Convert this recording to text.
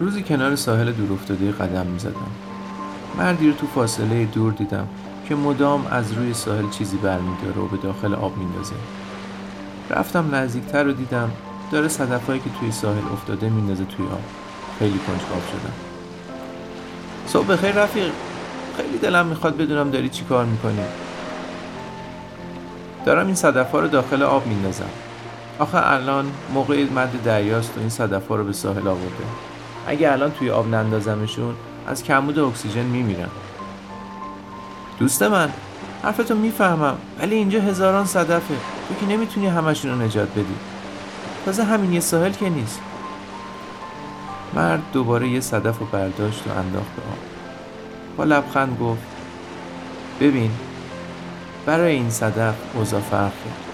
روزی کنار ساحل دور افتاده قدم می زدم مردی رو تو فاصله دور دیدم که مدام از روی ساحل چیزی برمیداره و به داخل آب میندازه. رفتم نزدیکتر رو دیدم داره صدفهایی که توی ساحل افتاده میندازه توی آب. خیلی کنجکاو شدم. صبح بخیر رفیق. خیلی دلم می‌خواد بدونم داری چی کار می‌کنی. دارم این صدف ها رو داخل آب میندازم. آخه الان موقع مد دریاست و این صدف ها رو به ساحل آورده. اگه الان توی آب نندازمشون از کمبود اکسیژن میمیرن. دوست من حرفتو می‌فهمم ولی اینجا هزاران صدفه. تو که نمی‌تونی همشون رو نجات بدی. تازه همین یه ساحل که نیست. مرد دوباره یه صدف رو برداشت و انداخت به با لبخند گفت ببین برای این صدف اوضاع فرق کرد